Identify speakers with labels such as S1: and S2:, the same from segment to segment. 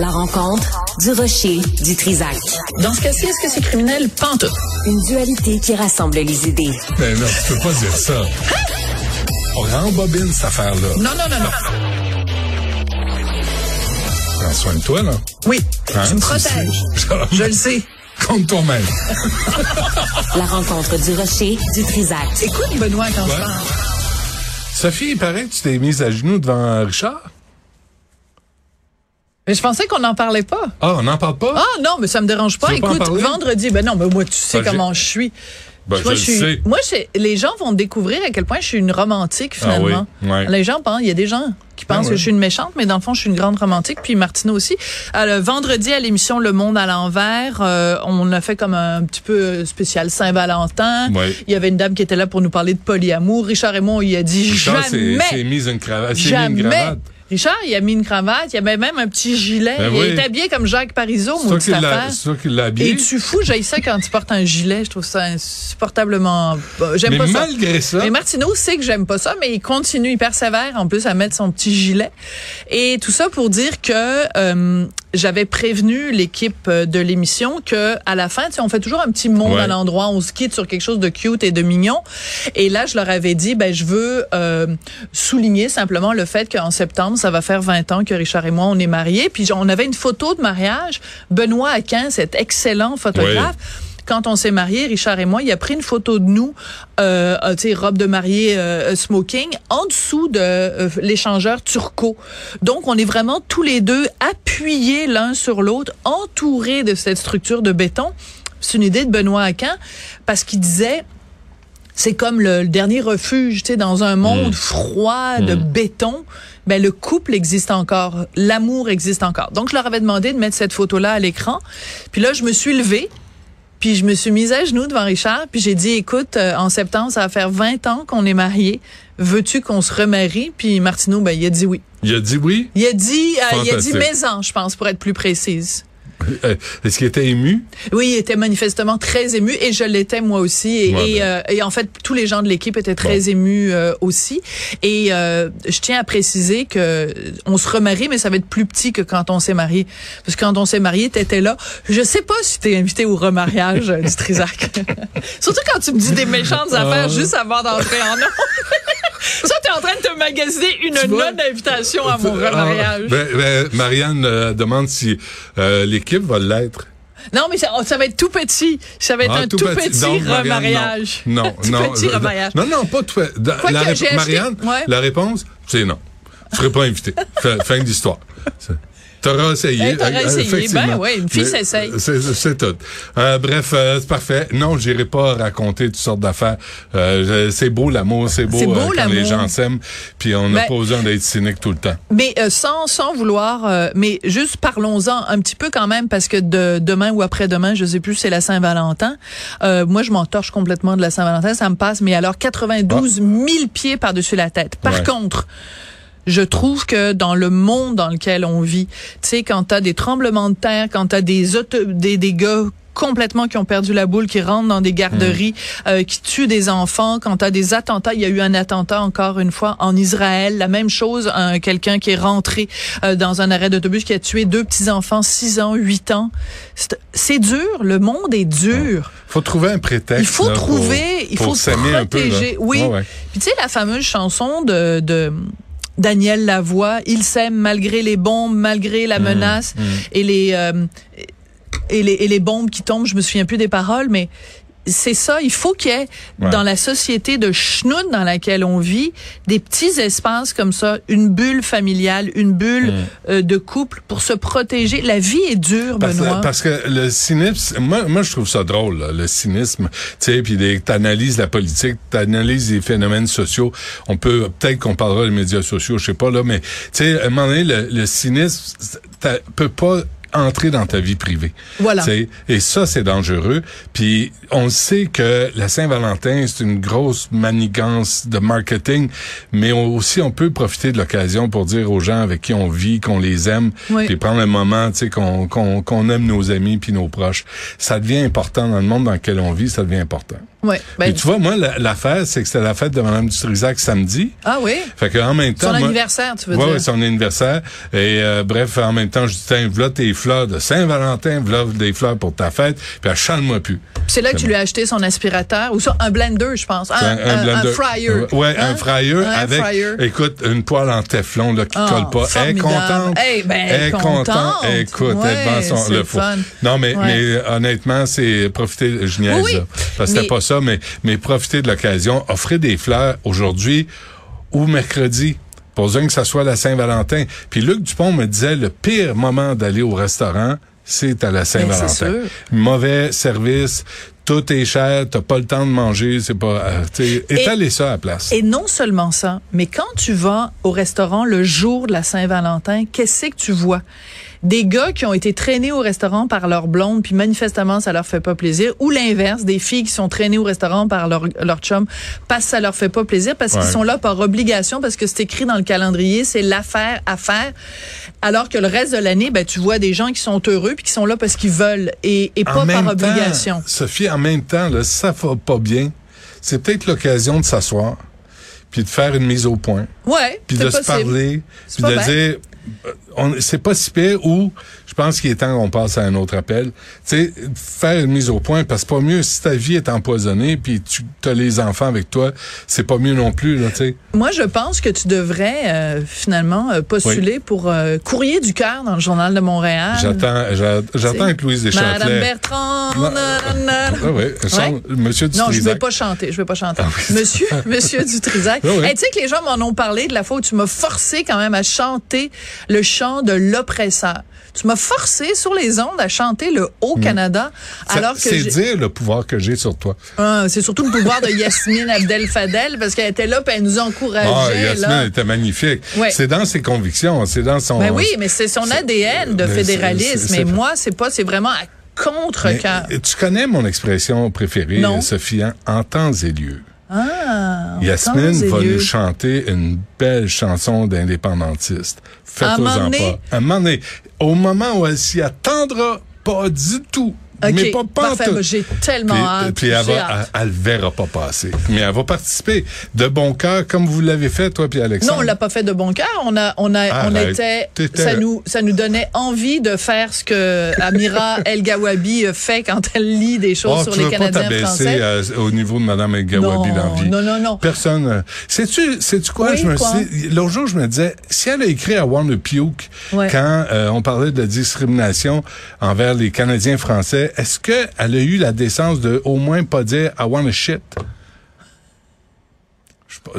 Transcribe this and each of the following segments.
S1: La rencontre du rocher du Trisac.
S2: Dans ce cas-ci, est-ce que c'est criminel? Pantoute.
S1: Une dualité qui rassemble les idées.
S3: Mais non, tu peux pas dire ça. On rembobine cette affaire-là.
S2: Non, non, non, non.
S3: Prends soin de toi, là.
S2: Oui,
S3: Hein,
S2: tu me protèges. Je le sais.
S3: Compte toi-même.
S1: La rencontre du rocher du Trisac.
S2: Écoute, Benoît, quand je
S3: Ouais.
S2: parle.
S3: Sophie, il paraît que tu t'es mise à genoux devant Richard.
S2: Mais je pensais qu'on n'en parlait pas.
S3: Ah, on n'en parle pas?
S2: Ah non, mais ça me dérange pas. Écoute, vendredi, ben non, mais moi, tu sais
S3: Ben,
S2: comment je suis.
S3: Ben,
S2: moi,
S3: je
S2: suis, moi je- les gens vont découvrir à quel point je suis une romantique, finalement.
S3: Ah oui, ouais.
S2: Les gens pensent, il y a des gens qui pensent
S3: Ah
S2: que je suis une méchante, mais dans le fond, je suis une grande romantique. Puis Martineau aussi. Alors, vendredi, à l'émission Le Monde à l'envers, euh, on a fait comme un petit peu spécial Saint-Valentin.
S3: Ouais.
S2: Il y avait une dame qui était là pour nous parler de polyamour. Richard et moi, on lui a dit
S3: Richard
S2: jamais.
S3: s'est mis une cravate. s'est mis une cravate.
S2: Richard, il a mis une cravate, il avait même un petit gilet.
S3: Ben
S2: il
S3: oui.
S2: est habillé comme Jacques Parizeau,
S3: l'a-
S2: affaire.
S3: c'est toi qui l'as habillé.
S2: Et tu fous, j'ai ça quand tu portes un gilet. Je trouve ça insupportablement. J'aime pas ça.
S3: malgré ça,
S2: Mais Martineau sait que j'aime pas ça, mais il continue, il persévère en plus à mettre son petit gilet. Et tout ça pour dire que euh, j'avais prévenu l'équipe euh, de l'émission que à la fin, tu sais, on fait toujours un petit monde
S3: Ouais.
S2: à l'endroit, on se quitte sur quelque chose de cute et de mignon. Et là, je leur avais dit, ben je veux euh, souligner simplement le fait qu'en septembre, ça va faire 20 ans que Richard et moi on est mariés. Puis on avait une photo de mariage. Benoît Aquin, cet excellent photographe. Quand on s'est mariés, Richard et moi, il a pris une photo de nous, euh, euh, tu sais, robe de mariée, euh, smoking, en dessous de euh, l'échangeur turco. Donc, on est vraiment tous les deux appuyés l'un sur l'autre, entourés de cette structure de béton. C'est une idée de Benoît Aquin, parce qu'il disait, c'est comme le, le dernier refuge, tu sais, dans un monde froid de béton. Ben le couple existe encore, l'amour existe encore. Donc je leur avais demandé de mettre cette photo-là à l'écran. Puis là je me suis levée, puis je me suis mise à genoux devant Richard, puis j'ai dit écoute, euh, en septembre ça va faire 20 ans qu'on est mariés. Veux-tu qu'on se remarie? Puis Martineau ben il a dit oui.
S3: il a dit oui?
S2: Il a dit euh, il a dit je pense pour être plus précise.
S3: Euh, Est-ce qu'il était ému?
S2: Oui, il était manifestement très ému et je l'étais moi aussi. Et,
S3: Ouais,
S2: et,
S3: ben.
S2: euh, et en fait, tous les gens de l'équipe étaient très émus euh, aussi. Et euh, je tiens à préciser que on se remarie, mais ça va être plus petit que quand on s'est marié. Parce que quand on s'est marié, t'étais là. Je sais pas si t'es invité au remariage euh, du Trisac. Surtout quand tu me dis des méchantes affaires
S3: Ah.
S2: juste avant d'entrer en nom. Ça, t'es en train de te magasiner une non-invitation à mon
S3: Ah,
S2: remariage.
S3: ben, ben, Marianne euh, demande si euh, l'équipe va l'être.
S2: Non, mais ça, ça va être tout petit. Ça va être
S3: Ah,
S2: un tout, petit,
S3: Donc, Marianne,
S2: remariage.
S3: Non,
S2: Tout
S3: non.
S2: petit
S3: euh,
S2: remariage.
S3: Non, non, pas
S2: Quoique,
S3: la
S2: acheté-
S3: Marianne,
S2: ouais.
S3: la réponse, c'est non. Tu serais pas invité. Fin, fin. C'est- T'auras essayé.
S2: Eh, t'auras essayé. Ben ouais, une fille s'essaye.
S3: C'est tout. Euh, bref, euh, c'est parfait. Non, j'irai pas raconter toutes sortes d'affaires. Euh, c'est beau l'amour, c'est beau,
S2: beau,
S3: quand les gens s'aiment. Puis on n'a
S2: Ben-
S3: pas besoin d'être cynique tout le temps.
S2: Mais sans sans vouloir, mais juste parlons-en un petit peu quand même parce que de demain ou après-demain, je sais plus, c'est la Saint-Valentin. Moi, je m'en torche complètement de la Saint-Valentin, ça me passe. Mais alors 92 000 pieds par-dessus la tête. Par
S3: Ah. Ouais.
S2: contre. Je trouve que dans le monde dans lequel on vit, tu sais, quand t'as des tremblements de terre, quand t'as des, auto- des des gars complètement qui ont perdu la boule, qui rentrent dans des garderies, euh, qui tuent des enfants, quand t'as des attentats, il y a eu un attentat encore une fois en Israël, la même chose, un quelqu'un qui est rentré euh, dans un arrêt d'autobus qui a tué deux petits enfants, 6 ans, 8 ans. C'est- dur, le monde est dur.
S3: faut trouver un prétexte.
S2: Il faut
S3: là, pour-
S2: trouver, il faut
S3: peu, là.
S2: protéger. oui.
S3: Ouais.
S2: Puis tu sais la fameuse chanson de de Daniel Lavoie, ils s'aiment malgré les bombes, malgré la menace et les euh, et les et les bombes qui tombent. Je me souviens plus des paroles, mais c'est ça, il faut qu'il y ait
S3: Ouais.
S2: dans la société de schnout dans laquelle on vit des petits espaces comme ça, une bulle familiale, une bulle euh, de couple pour se protéger. La vie est dure,
S3: Parce,
S2: Benoît.
S3: parce que le cynisme, moi, moi je trouve ça drôle, là, le cynisme. Tu sais, puis t'analyses la politique, t'analyses les phénomènes sociaux. On peut peut-être qu'on parlera des médias sociaux, je sais pas là, mais tu sais, à un moment donné, le, le cynisme ça peut pas entrer dans ta vie privée.
S2: Voilà.
S3: Tu sais, Et ça, c'est dangereux. Puis on sait que la Saint-Valentin, c'est une grosse manigance de marketing, mais on- aussi on peut profiter de l'occasion pour dire aux gens avec qui on vit, qu'on les aime,
S2: Oui.
S3: puis prendre le moment, tu sais, qu'on aime nos amis puis nos proches. Ça devient important dans le monde dans lequel on vit, ça devient important.
S2: Ouais. Ben,
S3: Puis tu vois, moi, la- l'affaire, c'est que c'était la fête de Mme Dutrisac samedi.
S2: ah oui?
S3: Fait que en même temps,
S2: Son
S3: moi-
S2: anniversaire, tu veux
S3: Ouais,
S2: dire?
S3: ouais, son anniversaire. Et euh, bref, en même temps, je dis, tiens, voilà tes fleurs de Saint-Valentin, voilà des fleurs pour ta fête, puis achale-moi plus.
S2: C'est là que tu lui as acheté son aspirateur ou ça, un blender, je pense. Un,
S3: Un, un blender.
S2: un fryer.
S3: Ouais,
S2: Hein?
S3: un fryer
S2: Un
S3: avec,
S2: fryer.
S3: écoute, une poêle en téflon là, qui
S2: Ah,
S3: colle pas. Elle est contente.
S2: Eh ben,
S3: elle est contente.
S2: contente.
S3: Écoute,
S2: Ouais,
S3: elle vend son, le four.
S2: fun.
S3: Non, mais,
S2: Ouais.
S3: mais honnêtement, c'est profiter, je niaise,
S2: Oui, oui.
S3: là. Parce que c'était pas ça, mais, mais profiter de l'occasion, offrir des fleurs aujourd'hui ou mercredi. Pour que ça soit la Saint-Valentin. Puis Luc Dupont me disait, le pire moment d'aller au restaurant, c'est à la Saint-Valentin.
S2: Ben, sûr.
S3: Mauvais service, tout est cher, t'as pas le temps de manger, c'est pas, euh, étalez ça à la place.
S2: Et non seulement ça, mais quand tu vas au restaurant le jour de la Saint-Valentin, qu'est-ce que tu vois? Des gars qui ont été traînés au restaurant par leur blonde, puis manifestement, ça leur fait pas plaisir. Ou l'inverse, des filles qui sont traînées au restaurant par leur, leur chum parce que ça leur fait pas plaisir, parce qu'ils sont là par obligation, parce que c'est écrit dans le calendrier, c'est l'affaire à faire. Alors que le reste de l'année, ben, tu vois des gens qui sont heureux, puis qui sont là parce qu'ils veulent, et, et pas par
S3: temps,
S2: obligation.
S3: Sophie, en même temps, là, ça va pas bien, c'est peut-être l'occasion de s'asseoir, puis de faire une mise au point,
S2: Ouais,
S3: puis de se parler, puis de dire, c'est pas si pire ou je pense qu'il est temps qu'on passe à un autre appel. Tu sais, faire une mise au point parce que pas mieux si ta vie est empoisonnée puis tu as les enfants avec toi, c'est pas mieux non plus là, tu sais.
S2: Moi, je pense que tu devrais euh, finalement euh, postuler pour euh, Courrier du cœur dans le Journal de Montréal.
S3: J'attends j'a- j'attends avec Louise
S2: Madame
S3: Deschâtelet.
S2: Bertrand.
S3: Non.
S2: nanana.
S3: Ah ouais, Monsieur
S2: Non, je vais pas chanter. Je vais pas chanter.
S3: Ah oui.
S2: Monsieur, Monsieur Dutrisac.
S3: Ah oui.
S2: Hey, tu sais que les gens m'en ont parlé de la fois où tu m'as forcé quand même à chanter le chant de l'oppresseur. Tu m'as forcé sur les ondes à chanter le Haut-Canada,
S3: Ça-
S2: alors que
S3: c'est dire le pouvoir que j'ai sur toi.
S2: Ah, c'est surtout le pouvoir de Yasmine Abdel Fadel parce qu'elle était là puis elle nous encourageait.
S3: Ah, Yasmine
S2: là.
S3: était magnifique.
S2: Ouais.
S3: C'est dans ses convictions, c'est dans son.
S2: Ben oui, mais c'est son ADN de fédéralisme.
S3: c'est-
S2: Mais moi, c'est pas, c'est vraiment à contre-cœur.
S3: Mais, tu connais mon expression préférée,
S2: Non.
S3: Sophie, hein? en temps et lieu.
S2: Ah,
S3: Yasmine va nous chanter une belle chanson d'indépendantiste. Faites-en pas. À un moment donné, au moment où elle s'y attendra pas du tout.
S2: OK,
S3: mais pas, pas
S2: parfait. J'ai tellement
S3: Puis,
S2: hâte.
S3: puis elle, va,
S2: hâte.
S3: elle, elle le verra pas passer. Mais elle va participer de bon cœur, comme vous l'avez fait, toi puis Alexandre.
S2: Non, on l'a pas fait de bon cœur. On a, on a, on était, ça nous, ça nous donnait envie de faire ce que Amira El Gawabi fait quand elle lit des choses
S3: Oh,
S2: sur
S3: tu
S2: les
S3: veux pas
S2: Canadiens
S3: t'abaisser
S2: français.
S3: euh, au niveau de Mme El Gawabi
S2: Non,
S3: dans la vie?
S2: non, non, non.
S3: Personne. euh, Sais-tu, sais-tu quoi?
S2: Oui,
S3: je me
S2: quoi?
S3: L'autre jour, je me disais, si elle a écrit à Warner Puke
S2: Ouais.
S3: quand euh, on parlait de la discrimination envers les Canadiens français, est-ce qu'elle a eu la décence de au moins pas dire I want a shit?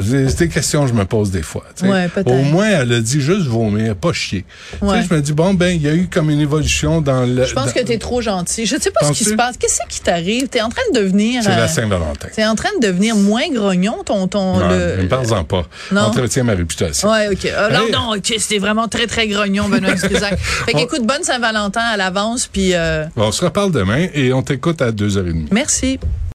S3: C'est des questions que je me pose des fois.
S2: Ouais.
S3: Au moins, elle a dit juste vomir, pas chier.
S2: Ouais.
S3: je me dis, bon, ben, il y a eu comme une évolution dans le...
S2: Je pense
S3: dans-
S2: que t'es trop gentil. Je sais pas ce qui se passe. Qu'est-ce qui t'arrive? T'es en train de devenir.
S3: C'est
S2: euh,
S3: la Saint-Valentin.
S2: T'es en train de devenir moins grognon, ton, ton,
S3: Non,
S2: le-
S3: ne parle-en pas.
S2: Non?
S3: Entretiens ma réputation.
S2: Ouais, OK. Euh, non,
S3: Hey.
S2: non, OK, c'était vraiment très, très grognon, Benoît Dutrisac. Fait qu'écoute, bonne Saint-Valentin à l'avance, puis euh,
S3: Bon, on se reparle demain et on t'écoute à 2h30.
S2: merci.